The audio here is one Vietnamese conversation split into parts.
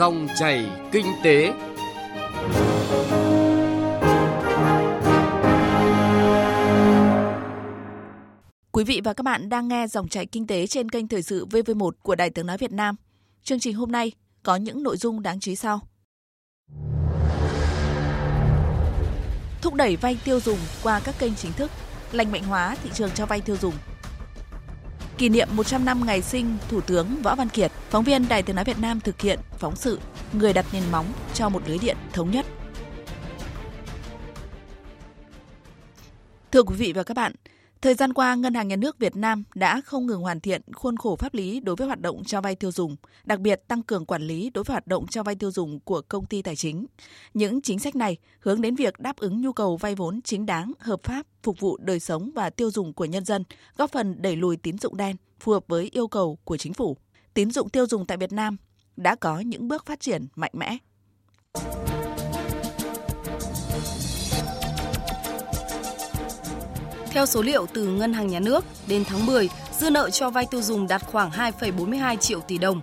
Dòng chảy kinh tế. Quý vị và các bạn đang nghe dòng chảy kinh tế trên kênh thời sự VV1 của Đài Tiếng nói Việt Nam. Chương trình hôm nay có những nội dung đáng chú ý sau. Thúc đẩy vay tiêu dùng qua các kênh chính thức, lành mạnh hóa thị trường cho vay tiêu dùng. Kỷ niệm 100 năm ngày sinh Thủ tướng Võ Văn Kiệt, phóng viên Đài Tiếng nói Việt Nam thực hiện phóng sự Người đặt nền móng cho một lưới điện thống nhất. Thưa quý vị và các bạn, Thời gian qua, Ngân hàng Nhà nước Việt Nam đã không ngừng hoàn thiện khuôn khổ pháp lý đối với hoạt động cho vay tiêu dùng, đặc biệt tăng cường quản lý đối với hoạt động cho vay tiêu dùng của công ty tài chính. Những chính sách này hướng đến việc đáp ứng nhu cầu vay vốn chính đáng, hợp pháp, phục vụ đời sống và tiêu dùng của nhân dân, góp phần đẩy lùi tín dụng đen, phù hợp với yêu cầu của chính phủ. Tín dụng tiêu dùng tại Việt Nam đã có những bước phát triển mạnh mẽ. Theo số liệu từ Ngân hàng Nhà nước, đến tháng 10, dư nợ cho vay tiêu dùng đạt khoảng 2,42 triệu tỷ đồng,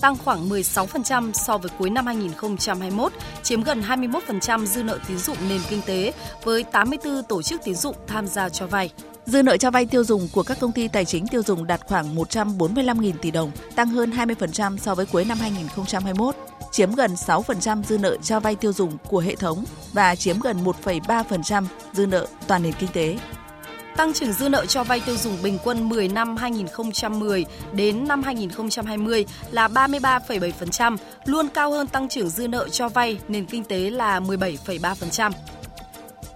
tăng khoảng 16% so với cuối năm 2021, chiếm gần 21% dư nợ tín dụng nền kinh tế với 84 tổ chức tín dụng tham gia cho vay. Dư nợ cho vay tiêu dùng của các công ty tài chính tiêu dùng đạt khoảng 145.000 tỷ đồng, tăng hơn 20% so với cuối năm 2021, chiếm gần 6% dư nợ cho vay tiêu dùng của hệ thống và chiếm gần 1,3% dư nợ toàn nền kinh tế. Tăng trưởng dư nợ cho vay tiêu dùng bình quân 10 năm 2010 đến năm 2020 là 33,7%, luôn cao hơn tăng trưởng dư nợ cho vay nền kinh tế là 17,3%.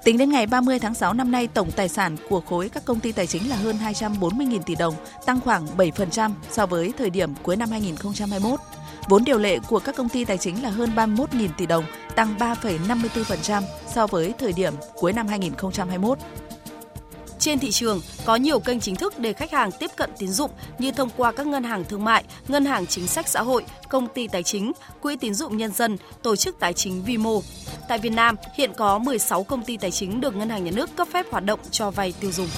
Tính đến ngày 30 tháng 6 năm nay, tổng tài sản của khối các công ty tài chính là hơn 240.000 tỷ đồng, tăng khoảng 7% so với thời điểm cuối năm 2021. Vốn điều lệ của các công ty tài chính là hơn 31.000 tỷ đồng, tăng 3,54% so với thời điểm cuối năm 2021. Trên thị trường, có nhiều kênh chính thức để khách hàng tiếp cận tín dụng như thông qua các ngân hàng thương mại, ngân hàng chính sách xã hội, công ty tài chính, quỹ tín dụng nhân dân, tổ chức tài chính vi mô. Tại Việt Nam, hiện có 16 công ty tài chính được Ngân hàng Nhà nước cấp phép hoạt động cho vay tiêu dùng.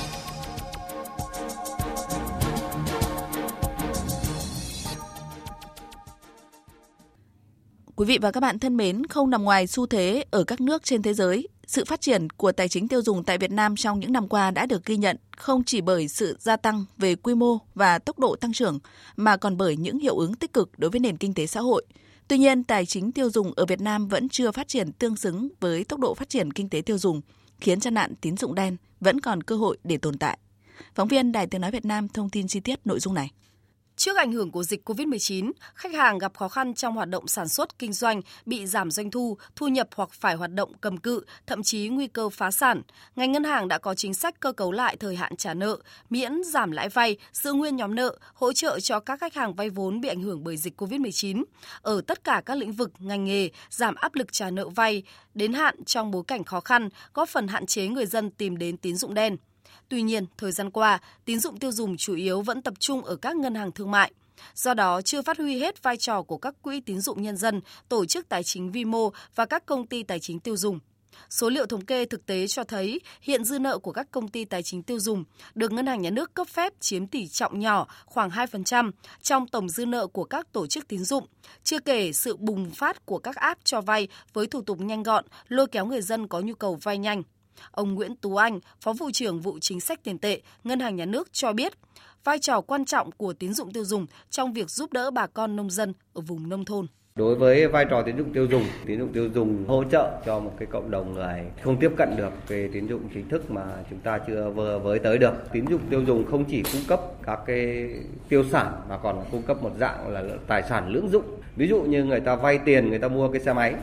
Quý vị và các bạn thân mến, không nằm ngoài xu thế ở các nước trên thế giới, sự phát triển của tài chính tiêu dùng tại Việt Nam trong những năm qua đã được ghi nhận không chỉ bởi sự gia tăng về quy mô và tốc độ tăng trưởng mà còn bởi những hiệu ứng tích cực đối với nền kinh tế xã hội. Tuy nhiên, tài chính tiêu dùng ở Việt Nam vẫn chưa phát triển tương xứng với tốc độ phát triển kinh tế tiêu dùng, khiến cho nạn tín dụng đen vẫn còn cơ hội để tồn tại. Phóng viên Đài Tiếng nói Việt Nam thông tin chi tiết nội dung này. Trước ảnh hưởng của dịch COVID-19, khách hàng gặp khó khăn trong hoạt động sản xuất, kinh doanh, bị giảm doanh thu, thu nhập hoặc phải hoạt động cầm cự, thậm chí nguy cơ phá sản. Ngành ngân hàng đã có chính sách cơ cấu lại thời hạn trả nợ, miễn giảm lãi vay, giữ nguyên nhóm nợ, hỗ trợ cho các khách hàng vay vốn bị ảnh hưởng bởi dịch COVID-19 ở tất cả các lĩnh vực, ngành nghề, giảm áp lực trả nợ vay đến hạn trong bối cảnh khó khăn, góp phần hạn chế người dân tìm đến tín dụng đen. Tuy nhiên, thời gian qua, tín dụng tiêu dùng chủ yếu vẫn tập trung ở các ngân hàng thương mại. Do đó, chưa phát huy hết vai trò của các quỹ tín dụng nhân dân, tổ chức tài chính vi mô và các công ty tài chính tiêu dùng. Số liệu thống kê thực tế cho thấy hiện dư nợ của các công ty tài chính tiêu dùng được Ngân hàng Nhà nước cấp phép chiếm tỷ trọng nhỏ khoảng 2% trong tổng dư nợ của các tổ chức tín dụng, chưa kể sự bùng phát của các app cho vay với thủ tục nhanh gọn, lôi kéo người dân có nhu cầu vay nhanh. Ông Nguyễn Tú Anh, Phó vụ trưởng vụ chính sách tiền tệ, Ngân hàng Nhà nước cho biết, vai trò quan trọng của tín dụng tiêu dùng trong việc giúp đỡ bà con nông dân ở vùng nông thôn. Đối với vai trò tín dụng tiêu dùng, tín dụng tiêu dùng hỗ trợ cho một cái cộng đồng người không tiếp cận được về tín dụng chính thức mà chúng ta chưa vừa với tới được. Tín dụng tiêu dùng không chỉ cung cấp các cái tiêu sản mà còn cung cấp một dạng là tài sản lưỡng dụng. Ví dụ như người ta vay tiền, người ta mua cái xe máy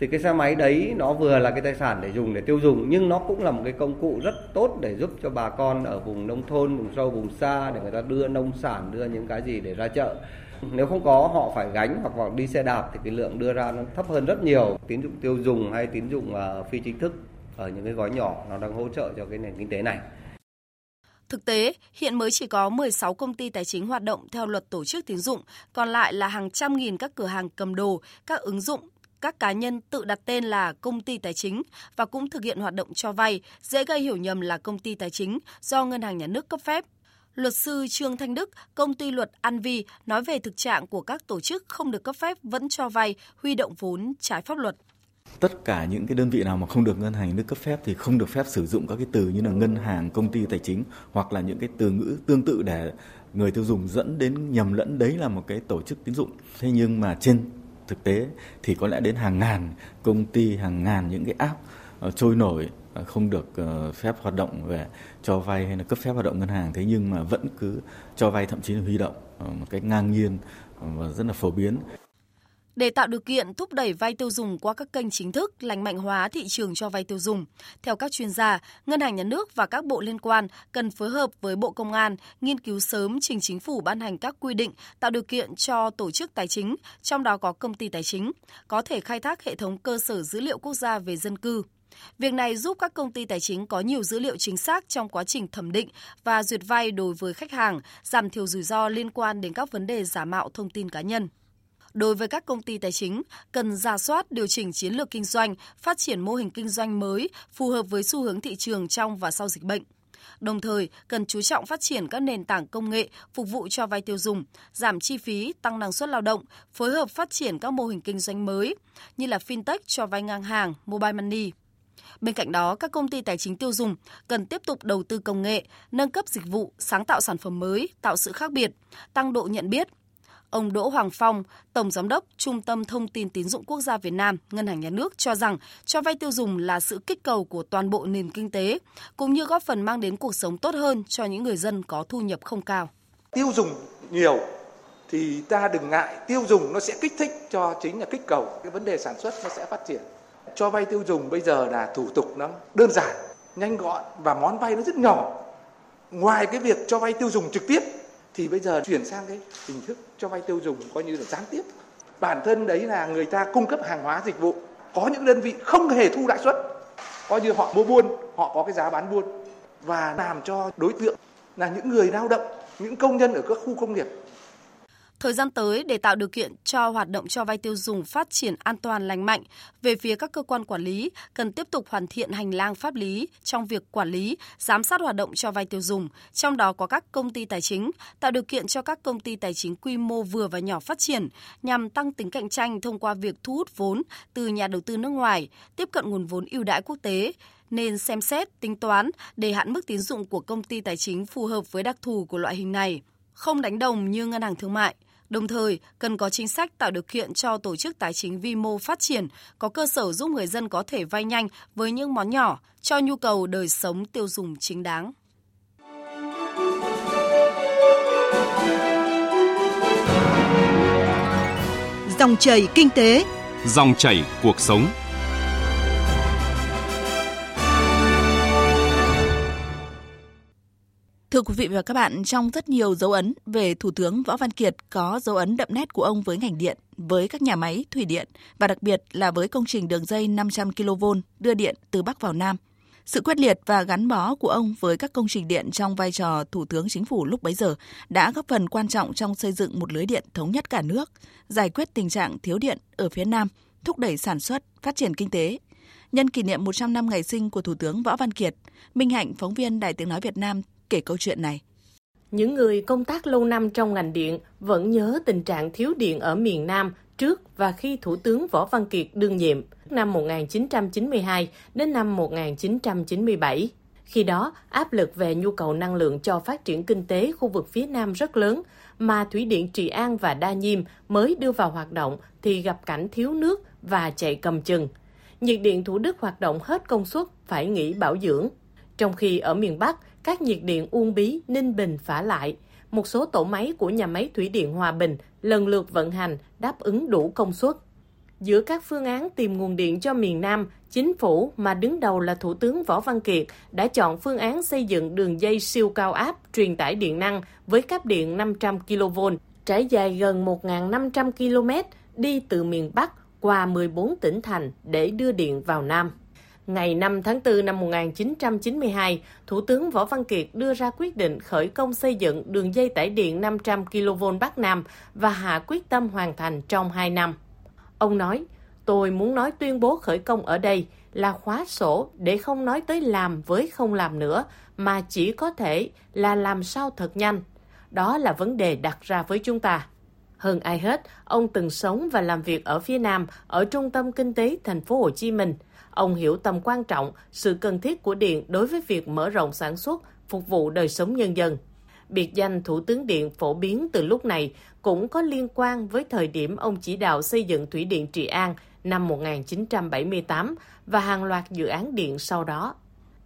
thì cái xe máy đấy nó vừa là cái tài sản để dùng để tiêu dùng nhưng nó cũng là một cái công cụ rất tốt để giúp cho bà con ở vùng nông thôn vùng sâu vùng xa để người ta đưa nông sản đưa những cái gì để ra chợ. Nếu không có họ phải gánh hoặc hoặc đi xe đạp thì cái lượng đưa ra nó thấp hơn rất nhiều. Tín dụng tiêu dùng hay tín dụng uh, phi chính thức ở những cái gói nhỏ nó đang hỗ trợ cho cái nền kinh tế này. Thực tế, hiện mới chỉ có 16 công ty tài chính hoạt động theo luật tổ chức tín dụng, còn lại là hàng trăm nghìn các cửa hàng cầm đồ, các ứng dụng, các cá nhân tự đặt tên là công ty tài chính và cũng thực hiện hoạt động cho vay, dễ gây hiểu nhầm là công ty tài chính do ngân hàng nhà nước cấp phép. Luật sư Trương Thanh Đức, công ty luật An Vi nói về thực trạng của các tổ chức không được cấp phép vẫn cho vay, huy động vốn trái pháp luật. Tất cả những cái đơn vị nào mà không được ngân hàng nhà nước cấp phép thì không được phép sử dụng các cái từ như là ngân hàng, công ty tài chính hoặc là những cái từ ngữ tương tự để người tiêu dùng dẫn đến nhầm lẫn đấy là một cái tổ chức tín dụng. Thế nhưng mà trên thực tế thì có lẽ đến hàng ngàn công ty, hàng ngàn những cái app ờ, trôi nổi ờ, không được ờ, phép hoạt động về cho vay hay là cấp phép hoạt động ngân hàng thế nhưng mà vẫn cứ cho vay thậm chí là huy động một cách ngang nhiên và rất là phổ biến. Để tạo điều kiện thúc đẩy vay tiêu dùng qua các kênh chính thức, lành mạnh hóa thị trường cho vay tiêu dùng, theo các chuyên gia, Ngân hàng Nhà nước và các bộ liên quan cần phối hợp với Bộ Công an nghiên cứu sớm trình chính phủ ban hành các quy định tạo điều kiện cho tổ chức tài chính, trong đó có công ty tài chính, có thể khai thác hệ thống cơ sở dữ liệu quốc gia về dân cư. Việc này giúp các công ty tài chính có nhiều dữ liệu chính xác trong quá trình thẩm định và duyệt vay đối với khách hàng, giảm thiểu rủi ro liên quan đến các vấn đề giả mạo thông tin cá nhân đối với các công ty tài chính cần ra soát điều chỉnh chiến lược kinh doanh, phát triển mô hình kinh doanh mới phù hợp với xu hướng thị trường trong và sau dịch bệnh. Đồng thời, cần chú trọng phát triển các nền tảng công nghệ phục vụ cho vay tiêu dùng, giảm chi phí, tăng năng suất lao động, phối hợp phát triển các mô hình kinh doanh mới như là fintech cho vay ngang hàng, mobile money. Bên cạnh đó, các công ty tài chính tiêu dùng cần tiếp tục đầu tư công nghệ, nâng cấp dịch vụ, sáng tạo sản phẩm mới, tạo sự khác biệt, tăng độ nhận biết, Ông Đỗ Hoàng Phong, Tổng Giám đốc Trung tâm Thông tin Tín dụng Quốc gia Việt Nam, Ngân hàng Nhà nước cho rằng cho vay tiêu dùng là sự kích cầu của toàn bộ nền kinh tế, cũng như góp phần mang đến cuộc sống tốt hơn cho những người dân có thu nhập không cao. Tiêu dùng nhiều thì ta đừng ngại, tiêu dùng nó sẽ kích thích cho chính là kích cầu, cái vấn đề sản xuất nó sẽ phát triển. Cho vay tiêu dùng bây giờ là thủ tục nó đơn giản, nhanh gọn và món vay nó rất nhỏ. Ngoài cái việc cho vay tiêu dùng trực tiếp thì bây giờ chuyển sang cái hình thức cho vay tiêu dùng coi như là gián tiếp. Bản thân đấy là người ta cung cấp hàng hóa dịch vụ, có những đơn vị không hề thu lãi suất. Coi như họ mua buôn, họ có cái giá bán buôn. Và làm cho đối tượng là những người lao động, những công nhân ở các khu công nghiệp Thời gian tới để tạo điều kiện cho hoạt động cho vay tiêu dùng phát triển an toàn lành mạnh, về phía các cơ quan quản lý cần tiếp tục hoàn thiện hành lang pháp lý trong việc quản lý, giám sát hoạt động cho vay tiêu dùng, trong đó có các công ty tài chính, tạo điều kiện cho các công ty tài chính quy mô vừa và nhỏ phát triển nhằm tăng tính cạnh tranh thông qua việc thu hút vốn từ nhà đầu tư nước ngoài, tiếp cận nguồn vốn ưu đãi quốc tế. Nên xem xét, tính toán để hạn mức tín dụng của công ty tài chính phù hợp với đặc thù của loại hình này, không đánh đồng như ngân hàng thương mại. Đồng thời, cần có chính sách tạo điều kiện cho tổ chức tài chính vi mô phát triển, có cơ sở giúp người dân có thể vay nhanh với những món nhỏ cho nhu cầu đời sống tiêu dùng chính đáng. Dòng chảy kinh tế, dòng chảy cuộc sống. Quý vị và các bạn, trong rất nhiều dấu ấn về Thủ tướng Võ Văn Kiệt có dấu ấn đậm nét của ông với ngành điện, với các nhà máy thủy điện và đặc biệt là với công trình đường dây 500 kV đưa điện từ Bắc vào Nam. Sự quyết liệt và gắn bó của ông với các công trình điện trong vai trò Thủ tướng Chính phủ lúc bấy giờ đã góp phần quan trọng trong xây dựng một lưới điện thống nhất cả nước, giải quyết tình trạng thiếu điện ở phía Nam, thúc đẩy sản xuất, phát triển kinh tế. Nhân kỷ niệm 100 năm ngày sinh của Thủ tướng Võ Văn Kiệt, Minh Hạnh, phóng viên Đài Tiếng Nói Việt Nam kể câu chuyện này. Những người công tác lâu năm trong ngành điện vẫn nhớ tình trạng thiếu điện ở miền Nam trước và khi Thủ tướng Võ Văn Kiệt đương nhiệm năm 1992 đến năm 1997. Khi đó, áp lực về nhu cầu năng lượng cho phát triển kinh tế khu vực phía Nam rất lớn, mà Thủy điện Trị An và Đa Nhiêm mới đưa vào hoạt động thì gặp cảnh thiếu nước và chạy cầm chừng. Nhiệt điện Thủ Đức hoạt động hết công suất phải nghỉ bảo dưỡng. Trong khi ở miền Bắc, các nhiệt điện Uông Bí, Ninh Bình phả lại. Một số tổ máy của nhà máy thủy điện Hòa Bình lần lượt vận hành đáp ứng đủ công suất. Giữa các phương án tìm nguồn điện cho miền Nam, chính phủ mà đứng đầu là Thủ tướng Võ Văn Kiệt đã chọn phương án xây dựng đường dây siêu cao áp truyền tải điện năng với cáp điện 500 kV, trải dài gần 1.500 km đi từ miền Bắc qua 14 tỉnh thành để đưa điện vào Nam. Ngày 5 tháng 4 năm 1992, Thủ tướng Võ Văn Kiệt đưa ra quyết định khởi công xây dựng đường dây tải điện 500 kV Bắc Nam và hạ quyết tâm hoàn thành trong 2 năm. Ông nói, Tôi muốn nói tuyên bố khởi công ở đây là khóa sổ để không nói tới làm với không làm nữa, mà chỉ có thể là làm sao thật nhanh. Đó là vấn đề đặt ra với chúng ta. Hơn ai hết, ông từng sống và làm việc ở phía Nam, ở trung tâm kinh tế thành phố Hồ Chí Minh. Ông hiểu tầm quan trọng, sự cần thiết của điện đối với việc mở rộng sản xuất, phục vụ đời sống nhân dân. Biệt danh Thủ tướng Điện phổ biến từ lúc này cũng có liên quan với thời điểm ông chỉ đạo xây dựng Thủy điện Trị An năm 1978 và hàng loạt dự án điện sau đó.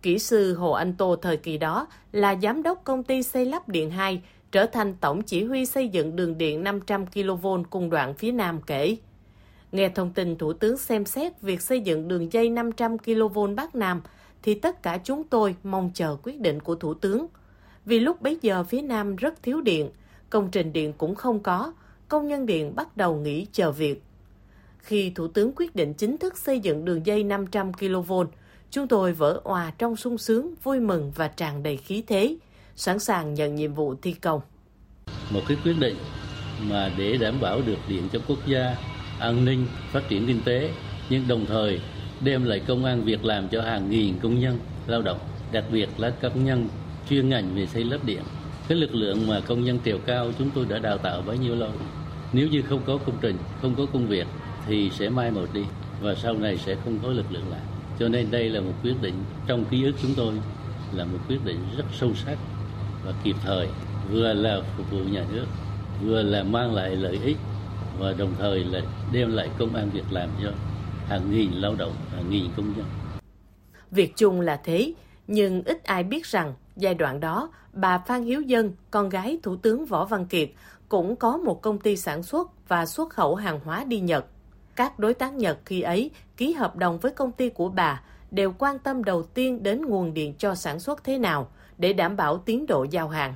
Kỹ sư Hồ Anh Tô thời kỳ đó là giám đốc công ty xây lắp Điện 2, trở thành tổng chỉ huy xây dựng đường điện 500 kV cung đoạn phía Nam kể. Nghe thông tin Thủ tướng xem xét việc xây dựng đường dây 500 kV Bắc Nam, thì tất cả chúng tôi mong chờ quyết định của Thủ tướng. Vì lúc bấy giờ phía Nam rất thiếu điện, công trình điện cũng không có, công nhân điện bắt đầu nghỉ chờ việc. Khi Thủ tướng quyết định chính thức xây dựng đường dây 500 kV, chúng tôi vỡ òa trong sung sướng, vui mừng và tràn đầy khí thế, sẵn sàng nhận nhiệm vụ thi công. Một cái quyết định mà để đảm bảo được điện cho quốc gia, an ninh, phát triển kinh tế, nhưng đồng thời đem lại công an việc làm cho hàng nghìn công nhân lao động, đặc biệt là các công nhân chuyên ngành về xây lắp điện. Cái lực lượng mà công nhân trèo cao chúng tôi đã đào tạo bấy nhiêu lâu. Nếu như không có công trình, không có công việc thì sẽ mai một đi và sau này sẽ không có lực lượng lại. Cho nên đây là một quyết định trong ký ức chúng tôi là một quyết định rất sâu sắc và kịp thời, vừa là phục vụ nhà nước, vừa là mang lại lợi ích và đồng thời là đem lại công an việc làm cho hàng nghìn lao động, hàng nghìn công nhân. Việc chung là thế, nhưng ít ai biết rằng giai đoạn đó, bà Phan Hiếu Dân, con gái Thủ tướng Võ Văn Kiệt, cũng có một công ty sản xuất và xuất khẩu hàng hóa đi Nhật. Các đối tác Nhật khi ấy ký hợp đồng với công ty của bà đều quan tâm đầu tiên đến nguồn điện cho sản xuất thế nào để đảm bảo tiến độ giao hàng.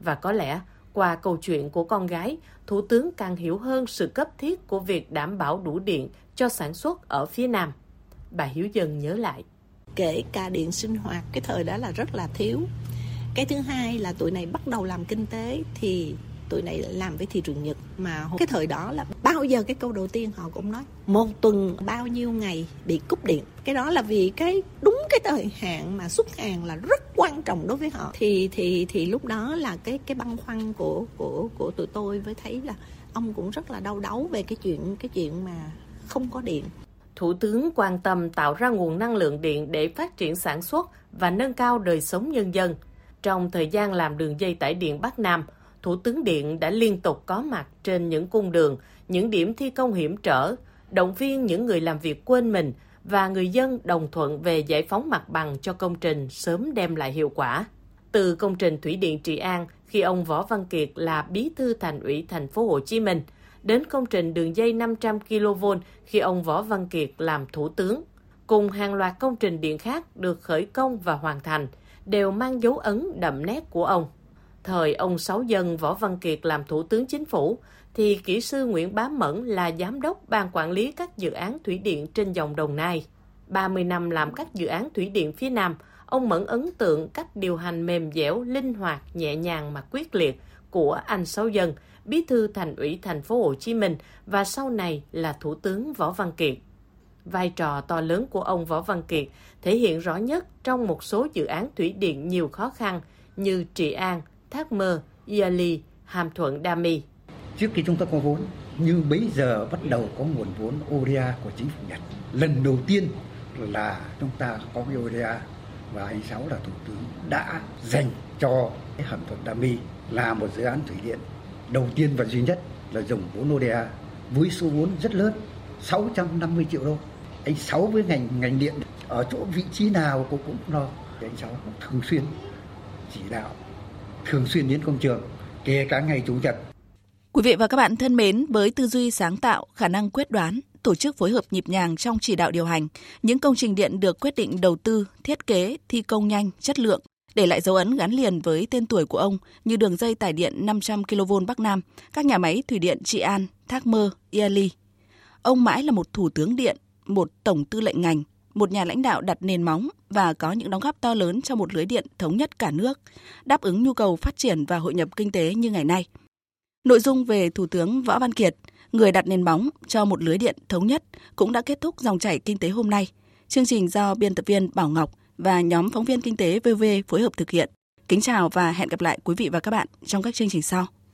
Và có lẽ, qua câu chuyện của con gái, Thủ tướng càng hiểu hơn sự cấp thiết của việc đảm bảo đủ điện cho sản xuất ở phía Nam. Bà Hiếu Dân nhớ lại. Kể cả điện sinh hoạt, cái thời đó là rất là thiếu. Cái thứ hai là tụi này bắt đầu làm kinh tế thì tụi này làm với thị trường Nhật mà cái thời đó là bao giờ cái câu đầu tiên họ cũng nói một tuần bao nhiêu ngày bị cúp điện cái đó là vì cái đúng cái thời hạn mà xuất hàng là rất quan trọng đối với họ thì thì thì lúc đó là cái cái băn khoăn của của của tụi tôi với thấy là ông cũng rất là đau đáu về cái chuyện cái chuyện mà không có điện Thủ tướng quan tâm tạo ra nguồn năng lượng điện để phát triển sản xuất và nâng cao đời sống nhân dân. Trong thời gian làm đường dây tải điện Bắc Nam, Thủ tướng Điện đã liên tục có mặt trên những cung đường, những điểm thi công hiểm trở, động viên những người làm việc quên mình và người dân đồng thuận về giải phóng mặt bằng cho công trình sớm đem lại hiệu quả. Từ công trình Thủy điện Trị An khi ông Võ Văn Kiệt là bí thư thành ủy thành phố Hồ Chí Minh, đến công trình đường dây 500 kV khi ông Võ Văn Kiệt làm thủ tướng, cùng hàng loạt công trình điện khác được khởi công và hoàn thành, đều mang dấu ấn đậm nét của ông. Thời ông Sáu Dân Võ Văn Kiệt làm Thủ tướng Chính phủ, thì kỹ sư Nguyễn Bá Mẫn là giám đốc ban quản lý các dự án thủy điện trên dòng Đồng Nai. 30 năm làm các dự án thủy điện phía Nam, ông Mẫn ấn tượng cách điều hành mềm dẻo, linh hoạt, nhẹ nhàng mà quyết liệt của anh Sáu Dân, bí thư thành ủy thành phố Hồ Chí Minh và sau này là Thủ tướng Võ Văn Kiệt. Vai trò to lớn của ông Võ Văn Kiệt thể hiện rõ nhất trong một số dự án thủy điện nhiều khó khăn như Trị An, Thác Mơ, Yali, Hàm Thuận, Đa Mi. Trước khi chúng ta có vốn, như bây giờ bắt đầu có nguồn vốn ODA của chính phủ Nhật. Lần đầu tiên là chúng ta có cái ODA và anh Sáu là Thủ tướng đã dành cho cái hầm Thuận Đa Mi là một dự án thủy điện đầu tiên và duy nhất là dùng vốn ODA với số vốn rất lớn 650 triệu đô. Anh Sáu với ngành ngành điện ở chỗ vị trí nào cũng cũng lo. Anh Sáu thường xuyên chỉ đạo thường xuyên đến công trường, kể cả ngày chủ nhật. Quý vị và các bạn thân mến, với tư duy sáng tạo, khả năng quyết đoán, tổ chức phối hợp nhịp nhàng trong chỉ đạo điều hành, những công trình điện được quyết định đầu tư, thiết kế, thi công nhanh, chất lượng, để lại dấu ấn gắn liền với tên tuổi của ông như đường dây tải điện 500 kV Bắc Nam, các nhà máy thủy điện Trị An, Thác Mơ, Iali. Ông mãi là một thủ tướng điện, một tổng tư lệnh ngành, một nhà lãnh đạo đặt nền móng và có những đóng góp to lớn cho một lưới điện thống nhất cả nước, đáp ứng nhu cầu phát triển và hội nhập kinh tế như ngày nay. Nội dung về Thủ tướng Võ Văn Kiệt, người đặt nền móng cho một lưới điện thống nhất cũng đã kết thúc dòng chảy kinh tế hôm nay. Chương trình do biên tập viên Bảo Ngọc và nhóm phóng viên kinh tế VV phối hợp thực hiện. Kính chào và hẹn gặp lại quý vị và các bạn trong các chương trình sau.